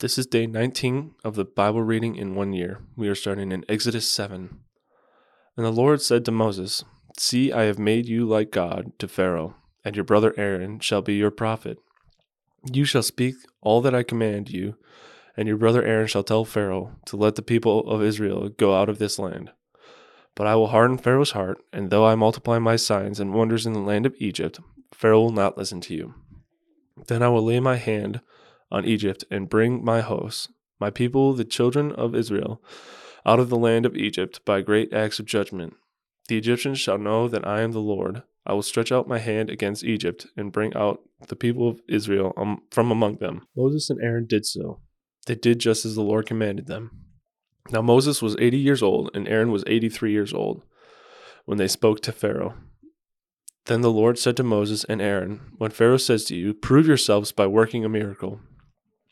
This is day 19 of the Bible reading in one year. We are starting in Exodus 7. And the Lord said to Moses, See, I have made you like God to Pharaoh, and your brother Aaron shall be your prophet. You shall speak all that I command you, and your brother Aaron shall tell Pharaoh to let the people of Israel go out of this land. But I will harden Pharaoh's heart, and though I multiply my signs and wonders in the land of Egypt, Pharaoh will not listen to you. Then I will lay my hand on Egypt and bring my hosts, my people, the children of Israel, out of the land of Egypt by great acts of judgment. The Egyptians shall know that I am the Lord. I will stretch out my hand against Egypt and bring out the people of Israel from among them. Moses and Aaron did so. They did just as the Lord commanded them. Now Moses was 80 years old, and Aaron was 83 years old when they spoke to Pharaoh. Then the Lord said to Moses and Aaron, When Pharaoh says to you, Prove yourselves by working a miracle,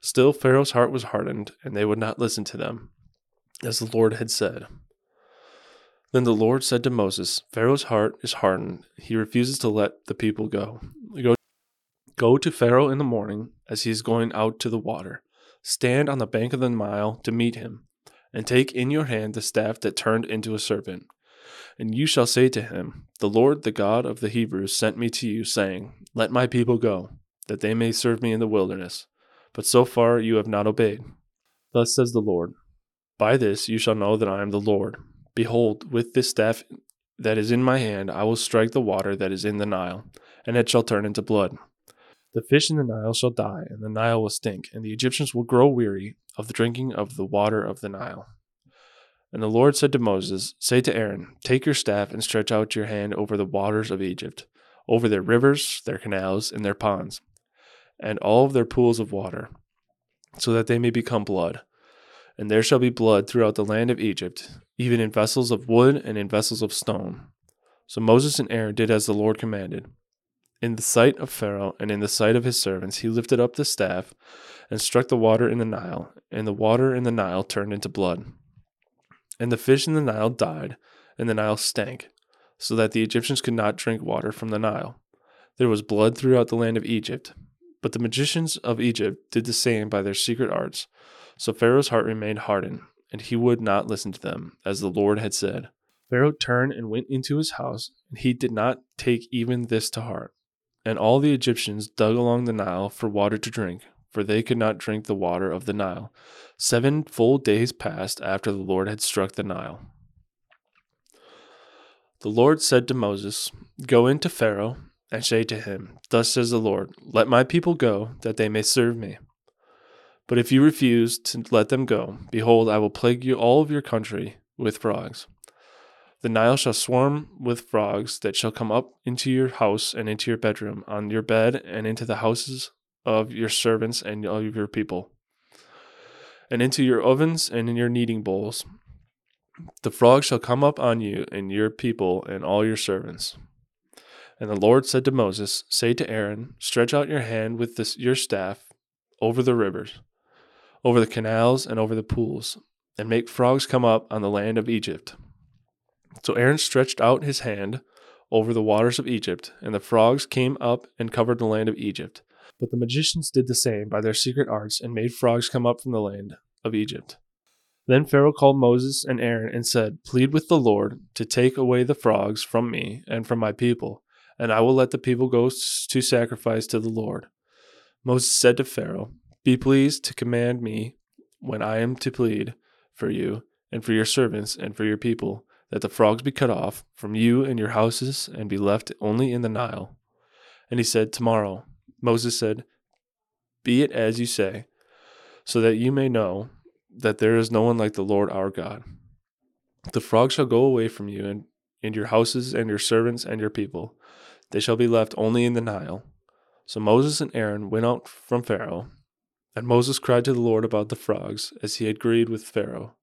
Still, Pharaoh's heart was hardened, and they would not listen to them, as the Lord had said. Then the Lord said to Moses, Pharaoh's heart is hardened. He refuses to let the people go. Go, go to Pharaoh in the morning as he is going out to the water. Stand on the bank of the Nile to meet him, and take in your hand the staff that turned into a serpent. And you shall say to him, The Lord, the God of the Hebrews, sent me to you, saying, Let my people go, that they may serve me in the wilderness but so far you have not obeyed. Thus says the Lord By this you shall know that I am the Lord. Behold, with this staff that is in my hand, I will strike the water that is in the Nile, and it shall turn into blood. The fish in the Nile shall die, and the Nile will stink, and the Egyptians will grow weary of the drinking of the water of the Nile. And the Lord said to Moses, Say to Aaron, Take your staff and stretch out your hand over the waters of Egypt, over their rivers, their canals, and their ponds and all of their pools of water, so that they may become blood. And there shall be blood throughout the land of Egypt, even in vessels of wood and in vessels of stone. So Moses and Aaron did as the Lord commanded. In the sight of Pharaoh and in the sight of his servants, he lifted up the staff and struck the water in the Nile, and the water in the Nile turned into blood. And the fish in the Nile died, and the Nile stank, so that the Egyptians could not drink water from the Nile. There was blood throughout the land of Egypt, but the magicians of Egypt did the same by their secret arts. So Pharaoh's heart remained hardened, and he would not listen to them, as the Lord had said. Pharaoh turned and went into his house, and he did not take even this to heart. And all the Egyptians dug along the Nile for water to drink, for they could not drink the water of the Nile. Seven full days passed after the Lord had struck the Nile. The Lord said to Moses, Go into Pharaoh and say to him, Thus says the Lord, Let my people go, that they may serve me. But if you refuse to let them go, behold, I will plague you all of your country with frogs. The Nile shall swarm with frogs that shall come up into your house and into your bedroom, on your bed, and into the houses of your servants and all of your people, and into your ovens and in your kneading bowls. The frogs shall come up on you and your people and all your servants. And the Lord said to Moses, Say to Aaron, Stretch out your hand with this, your staff over the rivers, over the canals, and over the pools, and make frogs come up on the land of Egypt. So Aaron stretched out his hand over the waters of Egypt, and the frogs came up and covered the land of Egypt. But the magicians did the same by their secret arts and made frogs come up from the land of Egypt. Then Pharaoh called Moses and Aaron and said, Plead with the Lord to take away the frogs from me and from my people and I will let the people go to sacrifice to the Lord. Moses said to Pharaoh, Be pleased to command me when I am to plead for you and for your servants and for your people, that the frogs be cut off from you and your houses and be left only in the Nile. And he said, Tomorrow. Moses said, Be it as you say, so that you may know that there is no one like the Lord our God. The frogs shall go away from you and, and your houses and your servants and your people they shall be left only in the Nile. So Moses and Aaron went out from Pharaoh, And Moses cried to the Lord about the frogs, as he had agreed with Pharaoh.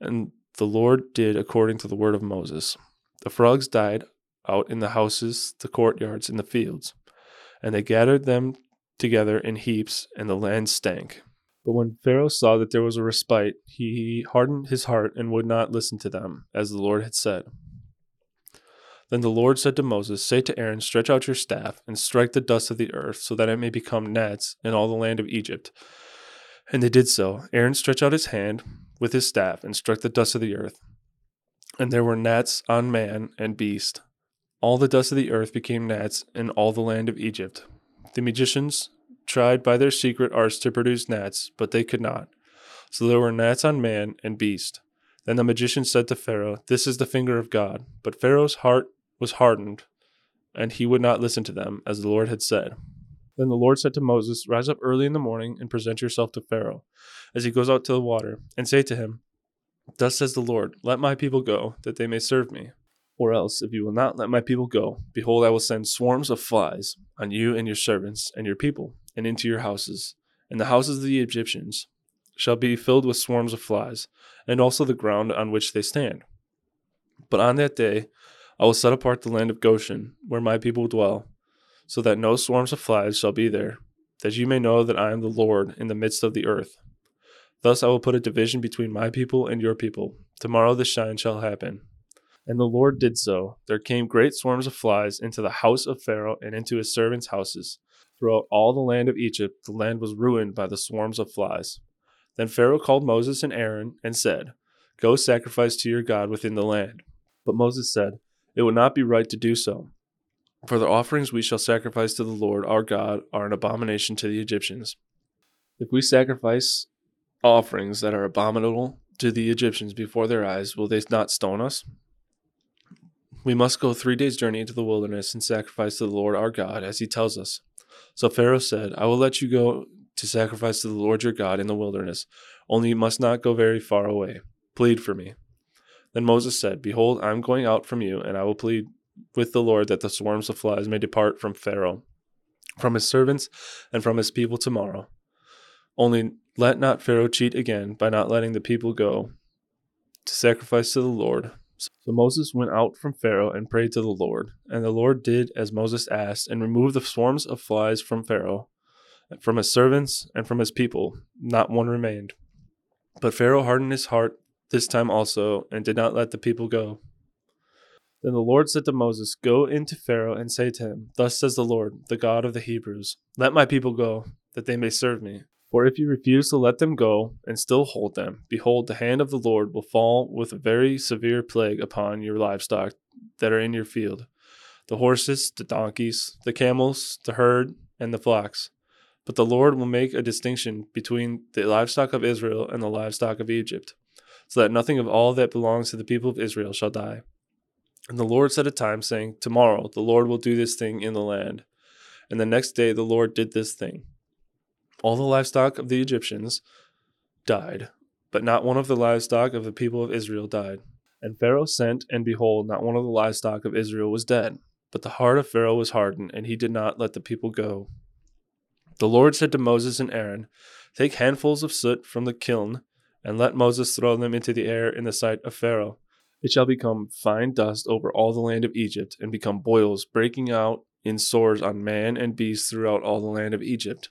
And the Lord did according to the word of Moses. The frogs died out in the houses, the courtyards, and the fields, and they gathered them together in heaps, and the land stank. But when Pharaoh saw that there was a respite, he hardened his heart and would not listen to them, as the Lord had said. Then the Lord said to Moses, Say to Aaron, Stretch out your staff, and strike the dust of the earth, so that it may become gnats in all the land of Egypt. And they did so. Aaron stretched out his hand with his staff, and struck the dust of the earth. And there were gnats on man and beast. All the dust of the earth became gnats in all the land of Egypt. The magicians tried by their secret arts to produce gnats, but they could not. So there were gnats on man and beast. Then the magician said to Pharaoh, This is the finger of God. But Pharaoh's heart was hardened, and he would not listen to them, as the Lord had said. Then the Lord said to Moses, Rise up early in the morning and present yourself to Pharaoh as he goes out to the water, and say to him, Thus says the Lord, Let my people go, that they may serve me. Or else, if you will not let my people go, behold, I will send swarms of flies on you and your servants and your people, and into your houses. And the houses of the Egyptians shall be filled with swarms of flies, and also the ground on which they stand. But on that day I will set apart the land of Goshen, where my people dwell, so that no swarms of flies shall be there, that you may know that I am the Lord in the midst of the earth. Thus I will put a division between my people and your people. Tomorrow the shine shall happen. And the Lord did so. There came great swarms of flies into the house of Pharaoh and into his servants' houses. Throughout all the land of Egypt, the land was ruined by the swarms of flies. Then Pharaoh called Moses and Aaron and said, Go sacrifice to your God within the land. But Moses said, It would not be right to do so. For the offerings we shall sacrifice to the Lord our God are an abomination to the Egyptians. If we sacrifice offerings that are abominable to the Egyptians before their eyes, will they not stone us? We must go three days' journey into the wilderness and sacrifice to the Lord our God, as he tells us. So Pharaoh said, I will let you go to sacrifice to the Lord your God in the wilderness, only you must not go very far away. Plead for me. Then Moses said, Behold, I am going out from you, and I will plead with the Lord that the swarms of flies may depart from Pharaoh, from his servants, and from his people tomorrow. Only let not Pharaoh cheat again by not letting the people go to sacrifice to the Lord. So Moses went out from Pharaoh and prayed to the Lord. And the Lord did as Moses asked, and removed the swarms of flies from Pharaoh, from his servants, and from his people. Not one remained. But Pharaoh hardened his heart this time also, and did not let the people go. Then the Lord said to Moses, Go into Pharaoh and say to him, Thus says the Lord, the God of the Hebrews, Let my people go, that they may serve me. For if you refuse to let them go and still hold them, behold, the hand of the Lord will fall with a very severe plague upon your livestock that are in your field the horses, the donkeys, the camels, the herd, and the flocks. But the Lord will make a distinction between the livestock of Israel and the livestock of Egypt, so that nothing of all that belongs to the people of Israel shall die. And the Lord set a time, saying, Tomorrow the Lord will do this thing in the land. And the next day the Lord did this thing. All the livestock of the Egyptians died, but not one of the livestock of the people of Israel died. And Pharaoh sent, and behold, not one of the livestock of Israel was dead. But the heart of Pharaoh was hardened, and he did not let the people go. The Lord said to Moses and Aaron, Take handfuls of soot from the kiln, and let Moses throw them into the air in the sight of Pharaoh. It shall become fine dust over all the land of Egypt, and become boils breaking out in sores on man and beast throughout all the land of Egypt.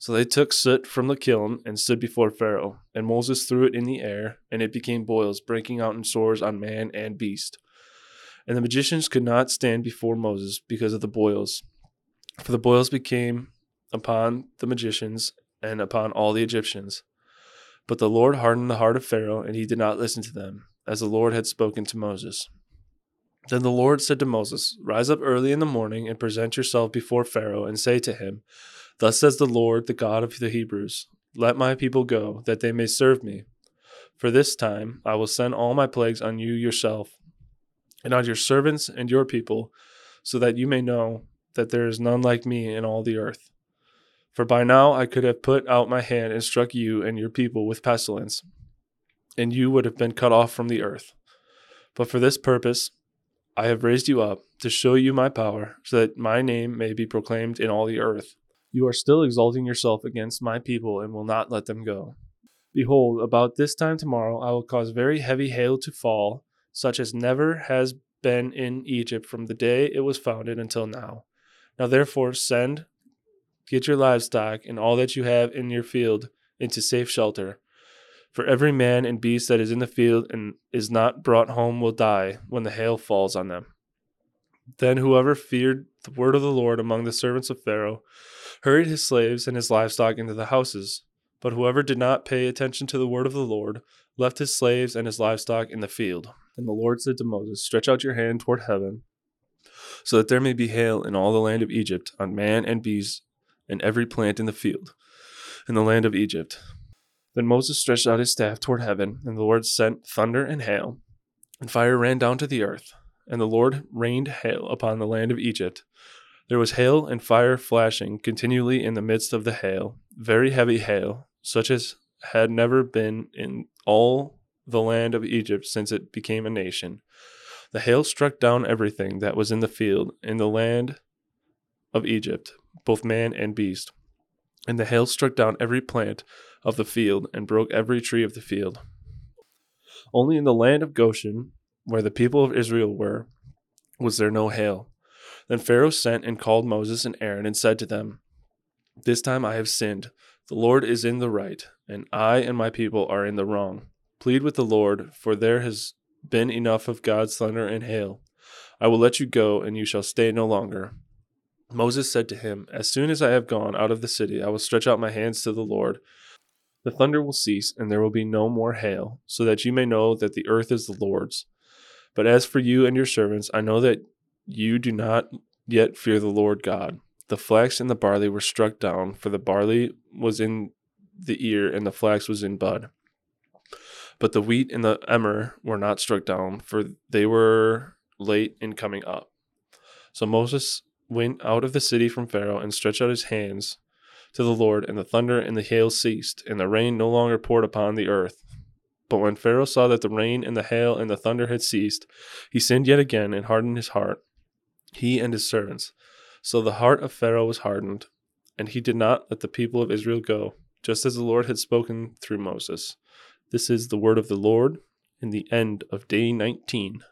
So they took soot from the kiln and stood before Pharaoh. And Moses threw it in the air, and it became boils, breaking out in sores on man and beast. And the magicians could not stand before Moses because of the boils. For the boils became upon the magicians and upon all the Egyptians. But the Lord hardened the heart of Pharaoh, and he did not listen to them, as the Lord had spoken to Moses. Then the Lord said to Moses, Rise up early in the morning and present yourself before Pharaoh, and say to him, Thus says the Lord, the God of the Hebrews Let my people go, that they may serve me. For this time I will send all my plagues on you yourself, and on your servants and your people, so that you may know that there is none like me in all the earth. For by now I could have put out my hand and struck you and your people with pestilence, and you would have been cut off from the earth. But for this purpose I have raised you up, to show you my power, so that my name may be proclaimed in all the earth. You are still exalting yourself against my people and will not let them go. Behold, about this time tomorrow I will cause very heavy hail to fall, such as never has been in Egypt from the day it was founded until now. Now therefore send, get your livestock and all that you have in your field into safe shelter. For every man and beast that is in the field and is not brought home will die when the hail falls on them. Then whoever feared the word of the Lord among the servants of Pharaoh hurried his slaves and his livestock into the houses. But whoever did not pay attention to the word of the Lord left his slaves and his livestock in the field. And the Lord said to Moses, Stretch out your hand toward heaven, so that there may be hail in all the land of Egypt, on man and beast, and every plant in the field, in the land of Egypt. Then Moses stretched out his staff toward heaven, and the Lord sent thunder and hail, and fire ran down to the earth, and the Lord rained hail upon the land of Egypt. There was hail and fire flashing continually in the midst of the hail, very heavy hail, such as had never been in all the land of Egypt since it became a nation. The hail struck down everything that was in the field in the land of Egypt, both man and beast. And the hail struck down every plant of the field and broke every tree of the field. Only in the land of Goshen, where the people of Israel were, was there no hail. Then Pharaoh sent and called Moses and Aaron and said to them, This time I have sinned. The Lord is in the right, and I and my people are in the wrong. Plead with the Lord, for there has been enough of God's thunder and hail. I will let you go, and you shall stay no longer. Moses said to him, As soon as I have gone out of the city, I will stretch out my hands to the Lord. The thunder will cease, and there will be no more hail, so that you may know that the earth is the Lord's. But as for you and your servants, I know that you do not yet fear the Lord God. The flax and the barley were struck down, for the barley was in the ear and the flax was in bud. But the wheat and the emmer were not struck down, for they were late in coming up. So Moses went out of the city from Pharaoh and stretched out his hands to the Lord, and the thunder and the hail ceased, and the rain no longer poured upon the earth. But when Pharaoh saw that the rain and the hail and the thunder had ceased, he sinned yet again and hardened his heart, he and his servants. So the heart of Pharaoh was hardened, and he did not let the people of Israel go, just as the Lord had spoken through Moses. This is the word of the Lord in the end of day 19.